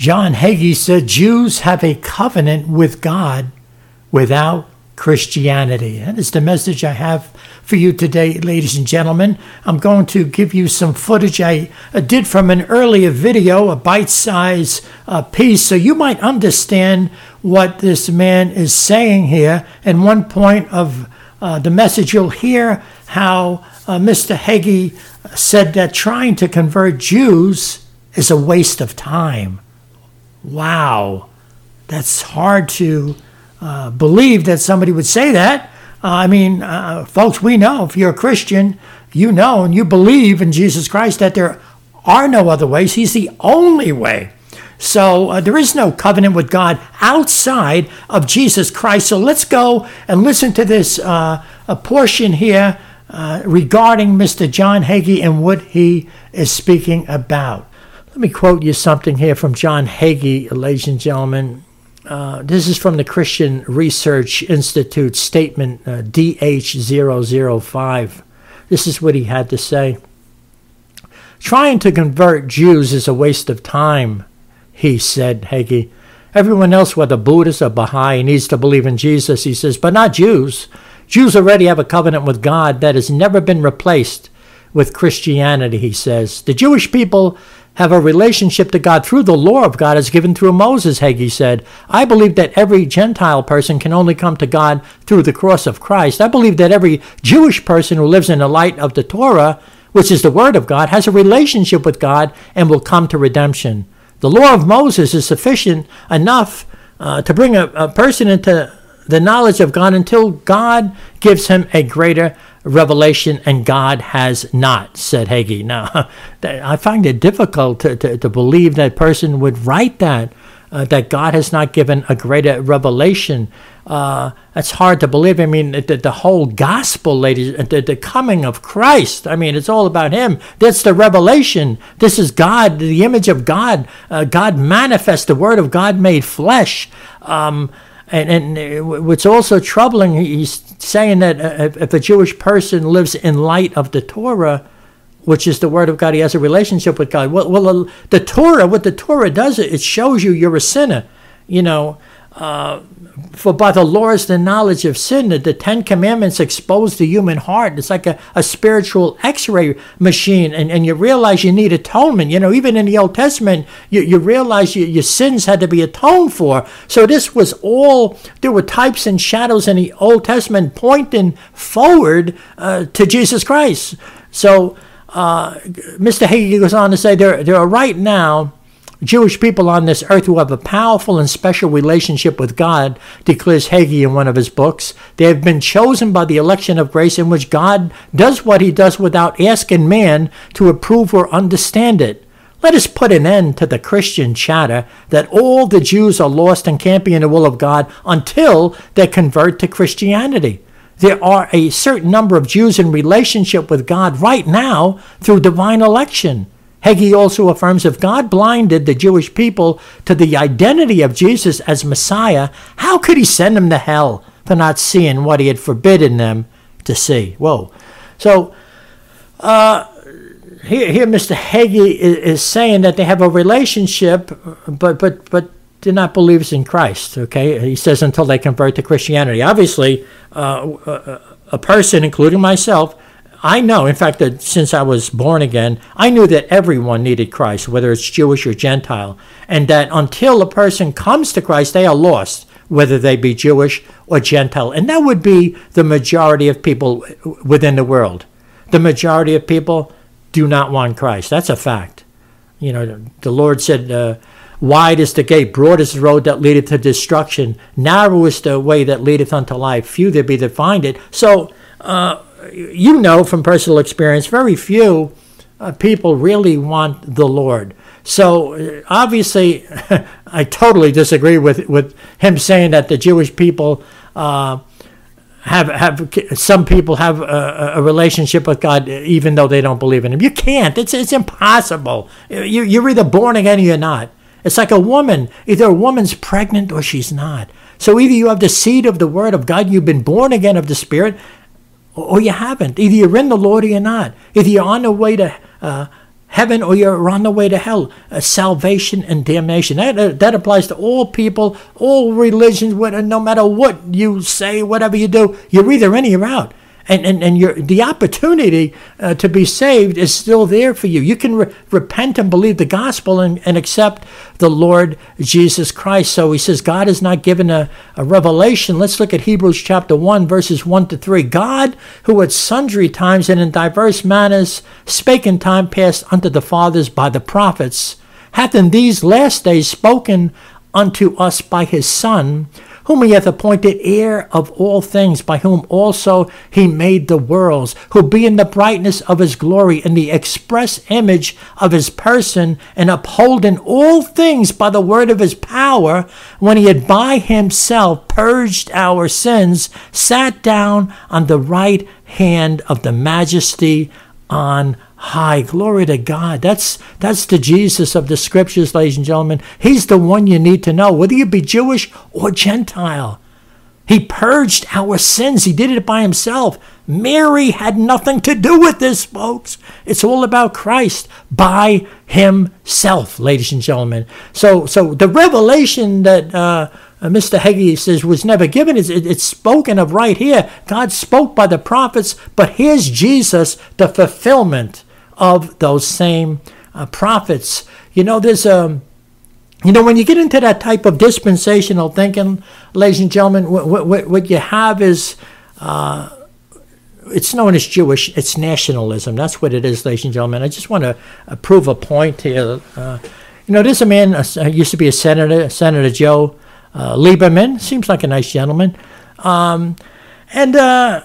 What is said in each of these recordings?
John Hagee said Jews have a covenant with God without Christianity. That is the message I have for you today, ladies and gentlemen. I'm going to give you some footage I did from an earlier video, a bite sized uh, piece, so you might understand what this man is saying here. And one point of uh, the message, you'll hear how uh, Mr. Hagee said that trying to convert Jews is a waste of time. Wow, that's hard to uh, believe that somebody would say that. Uh, I mean, uh, folks, we know if you're a Christian, you know and you believe in Jesus Christ that there are no other ways. He's the only way. So uh, there is no covenant with God outside of Jesus Christ. So let's go and listen to this uh, a portion here uh, regarding Mr. John Hagee and what he is speaking about. Let me quote you something here from John Hagee, ladies and gentlemen. Uh, this is from the Christian Research Institute statement uh, DH005. This is what he had to say. Trying to convert Jews is a waste of time, he said, Hagee. Everyone else, whether Buddhist or Baha'i, needs to believe in Jesus, he says, but not Jews. Jews already have a covenant with God that has never been replaced with Christianity, he says. The Jewish people have a relationship to God through the law of God as given through Moses, Hagee said. I believe that every Gentile person can only come to God through the cross of Christ. I believe that every Jewish person who lives in the light of the Torah, which is the Word of God, has a relationship with God and will come to redemption. The law of Moses is sufficient enough uh, to bring a, a person into the knowledge of God until God gives him a greater revelation, and God has not, said Hagee. Now, I find it difficult to, to, to believe that person would write that, uh, that God has not given a greater revelation. Uh, that's hard to believe. I mean, the, the whole gospel, ladies, the, the coming of Christ, I mean, it's all about Him. That's the revelation. This is God, the image of God. Uh, God manifest, the Word of God made flesh. Um, and, and what's also troubling, he's saying that uh, if a Jewish person lives in light of the Torah, which is the Word of God, he has a relationship with God. Well, well the Torah, what the Torah does, it shows you you're a sinner. You know, uh, for by the is the knowledge of sin. That the Ten Commandments expose the human heart. It's like a, a spiritual X-ray machine, and, and you realize you need atonement. You know, even in the Old Testament, you, you realize you, your sins had to be atoned for. So this was all. There were types and shadows in the Old Testament pointing forward uh, to Jesus Christ. So uh, Mr. Hagee goes on to say there there are right now Jewish people on this earth who have a powerful and special relationship with God, declares Hagee in one of his books. They have been chosen by the election of grace in which God does what he does without asking man to approve or understand it. Let us put an end to the Christian chatter that all the Jews are lost and can't be in the will of God until they convert to Christianity. There are a certain number of Jews in relationship with God right now through divine election. Hagee also affirms if God blinded the Jewish people to the identity of Jesus as Messiah, how could he send them to hell for not seeing what he had forbidden them to see? Whoa. So, uh, here, here Mr. Hagee is, is, saying that they have a relationship, but, but, but they're not believers in Christ, okay? He says until they convert to Christianity. Obviously, uh, a person, including myself, I know, in fact, that since I was born again, I knew that everyone needed Christ, whether it's Jewish or Gentile, and that until a person comes to Christ, they are lost, whether they be Jewish or Gentile. And that would be the majority of people within the world. The majority of people do not want Christ. That's a fact. You know, the Lord said, uh, Wide is the gate, broad is the road that leadeth to destruction, narrow is the way that leadeth unto life, few there be that find it. So, uh, you know from personal experience, very few uh, people really want the Lord. So uh, obviously, I totally disagree with with him saying that the Jewish people uh, have have some people have a, a, relationship with God even though they don't believe in Him. You can't. It's it's impossible. You you're either born again or you're not. It's like a woman. Either a woman's pregnant or she's not. So either you have the seed of the Word of God, you've been born again of the Spirit, or you haven't. Either you're in the Lord or you're not. Either you're on the way to uh, heaven or you're on the way to hell. Uh, salvation and damnation. That, uh, that applies to all people, all religions, no matter what you say, whatever you do, you're either in or you're out and and, and your the opportunity uh, to be saved is still there for you. You can re- repent and believe the gospel and, and accept the Lord Jesus Christ. So he says God has not given a, a revelation. Let's look at Hebrews chapter 1, verses 1 to 3. God, who at sundry times and in diverse manners spake in time past unto the fathers by the prophets, hath in these last days spoken unto us by his Son whom he hath appointed heir of all things, by whom also he made the worlds, who being the brightness of his glory and the express image of his person, and upholding all things by the word of his power, when he had by himself purged our sins, sat down on the right hand of the majesty on high. Glory to God. That's that's the Jesus of the scriptures, ladies and gentlemen. He's the one you need to know, whether you be Jewish or Gentile. He purged our sins. He did it by himself. Mary had nothing to do with this, folks. It's all about Christ by himself, ladies and gentlemen. So, so the revelation that uh, uh, Mr. Hagee says was never given. It's, it's spoken of right here. God spoke by the prophets, but here's Jesus, the fulfillment of those same uh, prophets. You know, there's a, um, you know, when you get into that type of dispensational thinking, ladies and gentlemen, what, what, what you have is, uh, it's known as Jewish, it's nationalism. That's what it is, ladies and gentlemen. I just want to uh, prove a point here. Uh, you know, there's a man, uh, used to be a senator, Senator Joe uh, Lieberman, seems like a nice gentleman. Um, and, uh,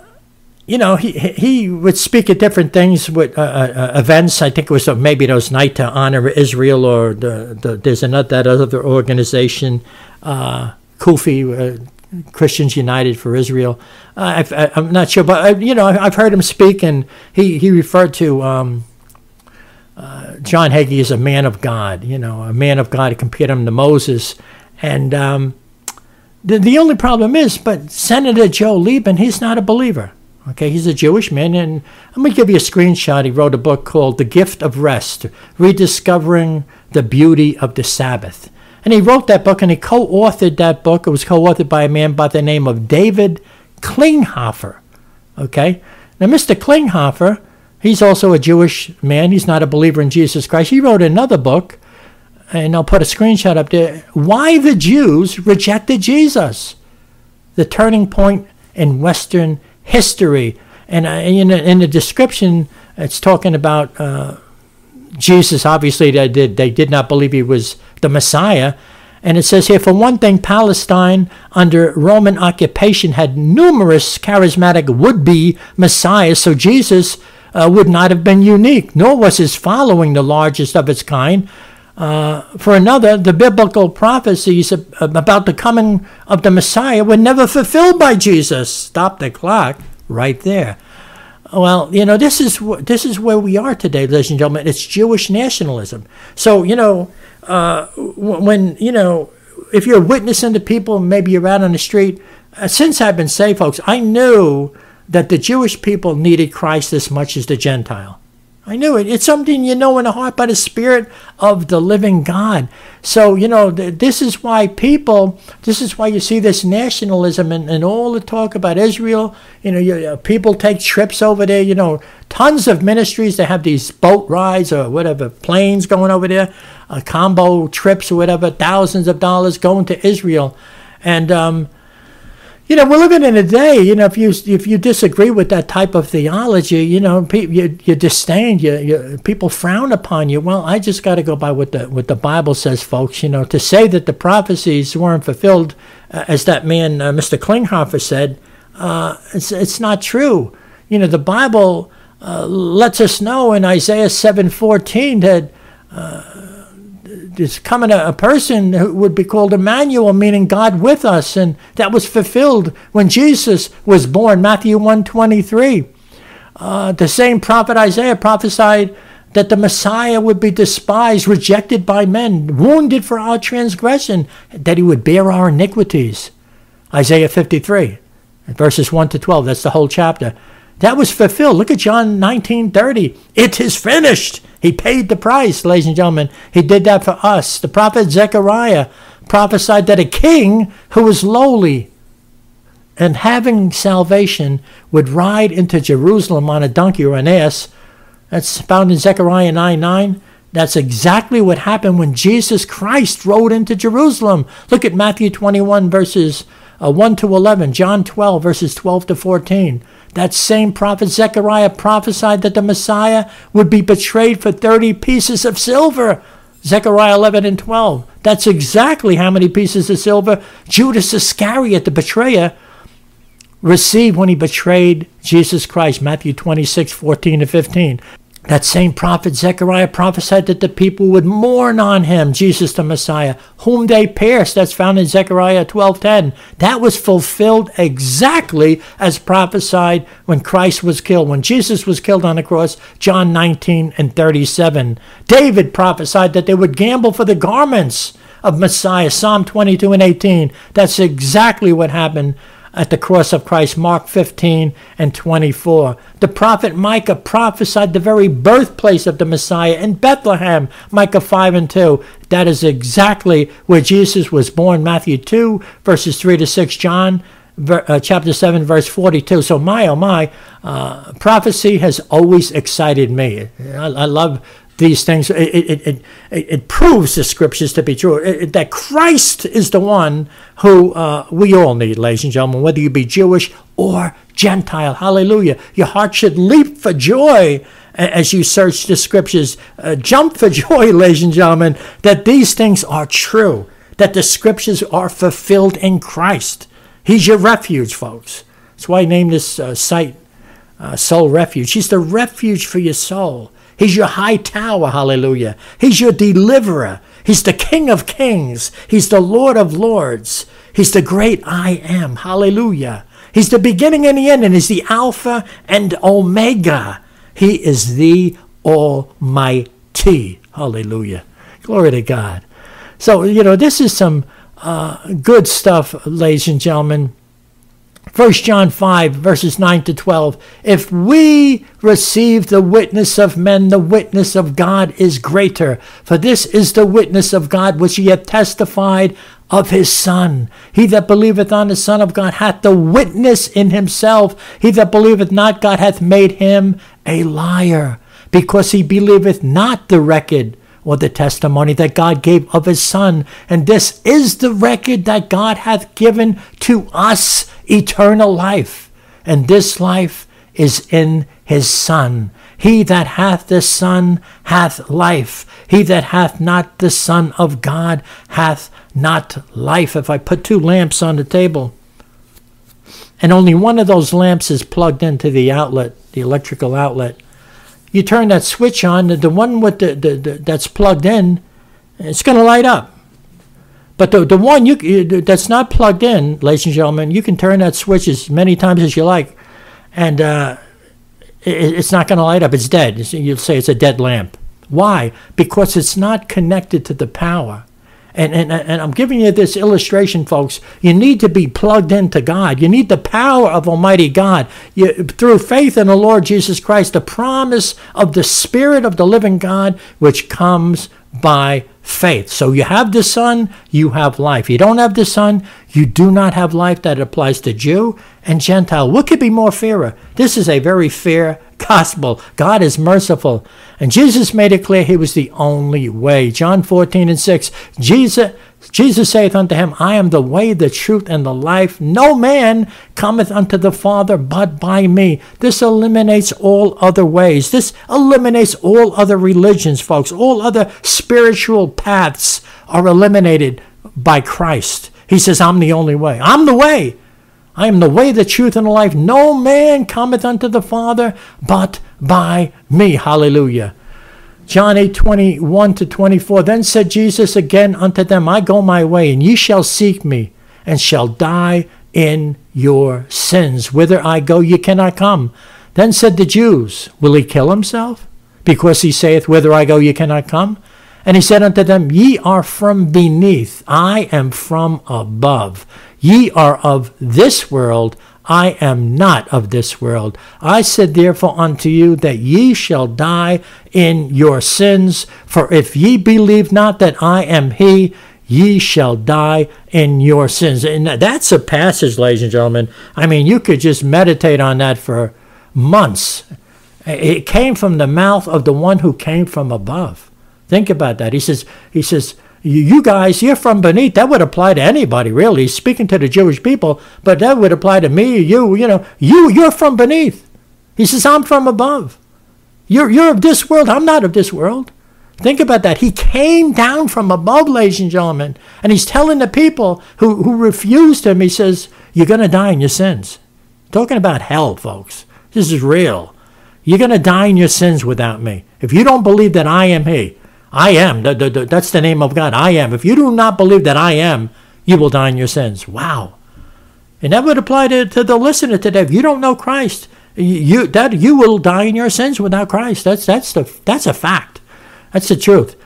you know, he he would speak at different things with uh, uh, uh events. I think it was uh, maybe those night to honor Israel, or the, the there's another that other organization, uh, CUFI, uh, Christians United for Israel. I, am not sure, but you know, I've heard him speak, and he he referred to. Um, John Hagee as a man of God, you know, a man of God. He compared him to Moses, and um, the the only problem is, but Senator Joe Liebman, he's not a believer. Okay, he's a Jewish man, and I'm going to give you a screenshot. He wrote a book called The Gift of Rest Rediscovering the Beauty of the Sabbath. And he wrote that book and he co authored that book. It was co authored by a man by the name of David Klinghoffer. Okay, now Mr. Klinghoffer, he's also a Jewish man. He's not a believer in Jesus Christ. He wrote another book, and I'll put a screenshot up there Why the Jews Rejected Jesus. The Turning Point in Western history. And uh, in, in the description, it's talking about uh, Jesus. Obviously, they did, they did not believe he was the Messiah. And it says here, for one thing, Palestine under Roman occupation had numerous charismatic would be messiahs, so Jesus uh, would not have been unique, nor was his following the largest of its kind. Uh, for another, the biblical prophecies about the coming of the Messiah were never fulfilled by Jesus. Stop the clock right there. Well, you know, this is this is where we are today, ladies and gentlemen. It's Jewish nationalism. So, you know, uh, when you know, if you're witnessing to people, maybe you're out on the street. Uh, since I've been saved, folks, I knew that the Jewish people needed Christ as much as the Gentile. I knew it. It's something you know in the heart by the Spirit of the living God. So, you know, th- this is why people, this is why you see this nationalism and, and all the talk about Israel. You know, you, uh, people take trips over there, you know, tons of ministries that have these boat rides or whatever, planes going over there, uh, combo trips or whatever, thousands of dollars going to Israel. And, um, you know, we're living in a day. You know, if you if you disagree with that type of theology, you know, pe- you you disdain, you, you people frown upon you. Well, I just got to go by what the what the Bible says, folks. You know, to say that the prophecies weren't fulfilled, uh, as that man uh, Mr. Klinghoffer said, uh, it's it's not true. You know, the Bible uh, lets us know in Isaiah seven fourteen that there's coming a, a, person who would be called Emmanuel, meaning God with us, and that was fulfilled when Jesus was born. Matthew 123. Uh, the same prophet Isaiah prophesied that the Messiah would be despised, rejected by men, wounded for our transgression, that he would bear our iniquities. Isaiah 53, verses 1 to 12. That's the whole chapter. That was fulfilled. Look at John 19:30. It is finished. He paid the price, ladies and gentlemen. He did that for us. The prophet Zechariah prophesied that a king who was lowly and having salvation would ride into Jerusalem on a donkey or an ass. That's found in Zechariah 9 9. That's exactly what happened when Jesus Christ rode into Jerusalem. Look at Matthew 21, verses uh, 1 to 11, John 12, verses 12 to 14. That same prophet Zechariah prophesied that the Messiah would be betrayed for 30 pieces of silver. Zechariah 11 and 12. That's exactly how many pieces of silver Judas Iscariot, the betrayer, received when he betrayed Jesus Christ. Matthew 26, 14 to 15. That same prophet Zechariah prophesied that the people would mourn on him, Jesus the Messiah, whom they pierced. That's found in Zechariah 12:10. That was fulfilled exactly as prophesied when Christ was killed, when Jesus was killed on the cross, John 19 and 37. David prophesied that they would gamble for the garments of Messiah, Psalm 22 and 18. That's exactly what happened at the cross of Christ, Mark 15 and 24. The prophet Micah prophesied the very birthplace of the Messiah in Bethlehem, Micah 5 and 2. That is exactly where Jesus was born, Matthew 2, verses 3 to 6, John uh, chapter 7, verse 42. So, my, oh my, uh, prophecy has always excited me. I, I love these things. It, it, it, it, proves the scriptures to be true. that Christ is the one who uh, we all need, ladies and gentlemen, whether you be Jewish or Gentile. Hallelujah. Your heart should leap for joy as you search the scriptures. Uh, jump for joy, ladies and gentlemen, that these things are true, that the scriptures are fulfilled in Christ. He's your refuge, folks. That's why I named this uh, site uh, Soul Refuge. He's the refuge for your soul. He's your high tower, hallelujah. He's your deliverer. He's the King of kings. He's the Lord of lords. He's the great I am, hallelujah. He's the beginning and the end, and he's the Alpha and Omega. He is the Almighty, hallelujah. Glory to God. So, you know, this is some uh, good stuff, ladies and gentlemen. 1 John 5, verses 9 to 12. If we receive the witness of men, the witness of God is greater. For this is the witness of God which he hath testified of his Son. He that believeth on the Son of God hath the witness in himself. He that believeth not God hath made him a liar, because he believeth not the record or the testimony that God gave of his Son. And this is the record that God hath given to us eternal life. And this life is in his Son. He that hath the Son hath life. He that hath not the Son of God hath not life. If I put two lamps on the table, and only one of those lamps is plugged into the outlet, the electrical outlet, you turn that switch on, the one with the, the, the that's plugged in, it's going to light up. But the, the one you that's not plugged in, ladies and gentlemen, you can turn that switch as many times as you like, and uh, it, it's not going to light up. It's dead. You'll say it's a dead lamp. Why? Because it's not connected to the power. And, and, and I'm giving you this illustration, folks. You need to be plugged into God. You need the power of Almighty God. You, through faith in the Lord Jesus Christ, the promise of the Spirit of the living God, which comes by faith. So you have the Son, you have life. You don't have the Son, you do not have life. That applies to Jew and Gentile. What could be more fairer? This is a very fair gospel. God is merciful. And Jesus made it clear he was the only way. John 14 and 6. Jesus Jesus saith unto him, I am the way, the truth, and the life. No man cometh unto the Father but by me. This eliminates all other ways. This eliminates all other religions, folks. All other spiritual paths are eliminated by Christ. He says, I'm the only way. I'm the way. I am the way, the truth, and the life. No man cometh unto the Father but by me. Hallelujah. John 8 21 to 24. Then said Jesus again unto them, I go my way, and ye shall seek me, and shall die in your sins. Whither I go, ye cannot come. Then said the Jews, Will he kill himself? Because he saith, Whither I go, ye cannot come. And he said unto them, Ye are from beneath, I am from above. Ye are of this world, I am not of this world. I said therefore unto you that ye shall die in your sins. For if ye believe not that I am He, ye shall die in your sins. And that's a passage, ladies and gentlemen. I mean, you could just meditate on that for months. It came from the mouth of the one who came from above. Think about that. He says, he says, you guys, you're from beneath. That would apply to anybody, really. Speaking to the Jewish people, but that would apply to me, you, you know, you, you're from beneath. He says, I'm from above. You're, you're of this world. I'm not of this world. Think about that. He came down from above, ladies and gentlemen, and he's telling the people who, who refused him, he says, You're going to die in your sins. Talking about hell, folks. This is real. You're going to die in your sins without me. If you don't believe that I am He, I am. The, the, the, that's the name of God. I am. If you do not believe that I am, you will die in your sins. Wow. And that would apply to, to the listener today. If you don't know Christ, you that you will die in your sins without Christ. That's that's the that's a fact. That's the truth.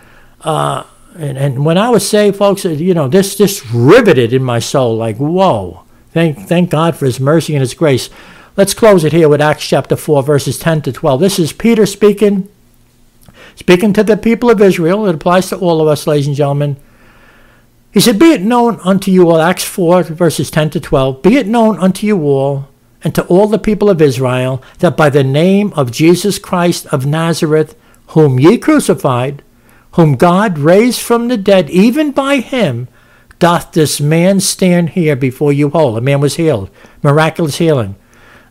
Uh, and, and when I was saved, folks, uh, you know, this this riveted in my soul. Like, whoa! Thank thank God for His mercy and His grace. Let's close it here with Acts chapter four, verses ten to twelve. This is Peter speaking Speaking to the people of Israel, it applies to all of us, ladies and gentlemen. He said, Be it known unto you all, Acts 4, verses 10 to 12, be it known unto you all and to all the people of Israel that by the name of Jesus Christ of Nazareth, whom ye crucified, whom God raised from the dead, even by him, doth this man stand here before you whole. A man was healed, miraculous healing.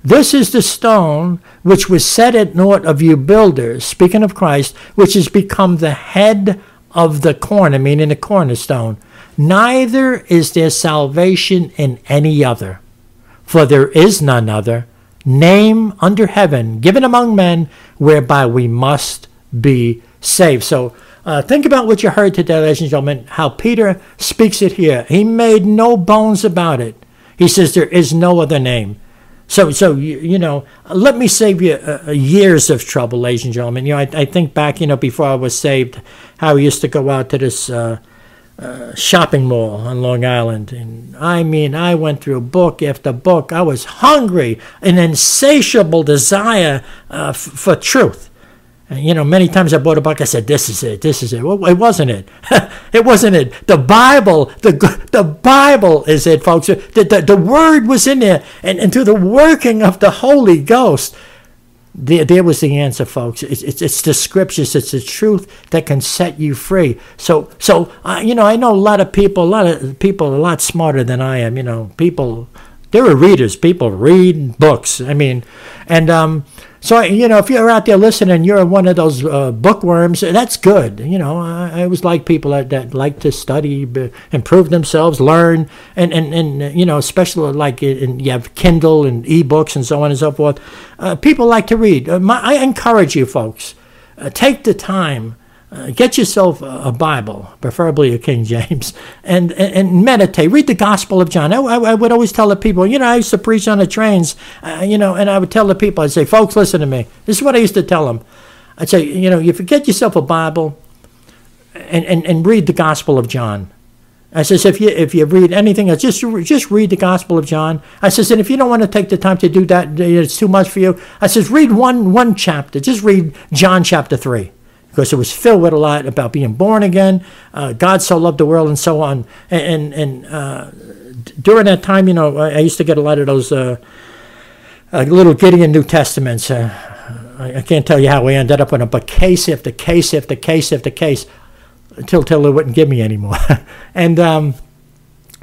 This is the stone which was set at naught of you builders, speaking of Christ, which has become the head of the corner, meaning the cornerstone. Neither is there salvation in any other, for there is none other name under heaven given among men whereby we must be saved. So uh, think about what you heard today, ladies and gentlemen, how Peter speaks it here. He made no bones about it. He says there is no other name. So, so you, you know, let me save you uh, years of trouble, ladies and gentlemen. You know, I, I think back, you know, before I was saved, how I used to go out to this uh, uh, shopping mall on Long Island, and I mean, I went through book after book. I was hungry, an insatiable desire uh, f- for truth. You know, many times I bought a book. I said, "This is it. This is it." Well, it wasn't it. it wasn't it. The Bible, the the Bible is it, folks. The, the, the Word was in there, and, and through the working of the Holy Ghost, there, there was the answer, folks. It's, it's, it's the Scriptures. It's the truth that can set you free. So, so uh, you know, I know a lot of people. A lot of people a lot smarter than I am. You know, people. There are readers. People read books. I mean, and um, so, you know, if you're out there listening, you're one of those uh, bookworms, that's good. You know, I, I always like people that, that like to study, improve themselves, learn, and, and, and you know, especially like in, you have Kindle and ebooks and so on and so forth. Uh, people like to read. Uh, my, I encourage you, folks, uh, take the time uh, get yourself a, Bible, preferably a King James, and, and, and, meditate. Read the Gospel of John. I, I, I, would always tell the people, you know, I used to preach on the trains, uh, you know, and I would tell the people, I'd say, folks, listen to me. This is what I used to tell them. I'd say, you know, if you get yourself a Bible and, and, and read the Gospel of John. I says, if you if you read anything else, just just read the Gospel of John. I says, and if you don't want to take the time to do that, it's too much for you. I says, read one one chapter. Just read John chapter three because it was filled with a lot about being born again. Uh, God so loved the world and so on. And, and, and uh, during that time, you know, I, used to get a lot of those uh, uh little Gideon New Testaments. Uh, I, I, can't tell you how we ended up with them, but case after case after case after case until, until they wouldn't give me anymore. and um,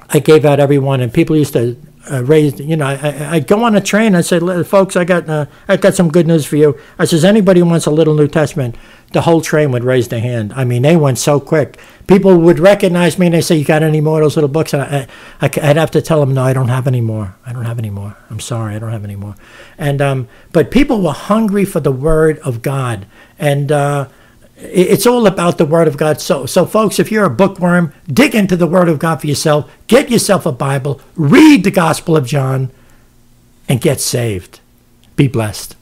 I gave out every one, and people used to uh, raised, you know, I, I go on a train. I said, folks, I got, uh, I got some good news for you. I says, anybody who wants a little New Testament, the whole train would raise their hand. I mean, they went so quick. People would recognize me and they say, "You got any more of those little books?" And I, I, would have to tell them, "No, I don't have any more. I don't have any more. I'm sorry, I don't have any more." And um, but people were hungry for the Word of God, and uh, it's all about the Word of God. So, so folks, if you're a bookworm, dig into the Word of God for yourself. Get yourself a Bible. Read the Gospel of John, and get saved. Be blessed.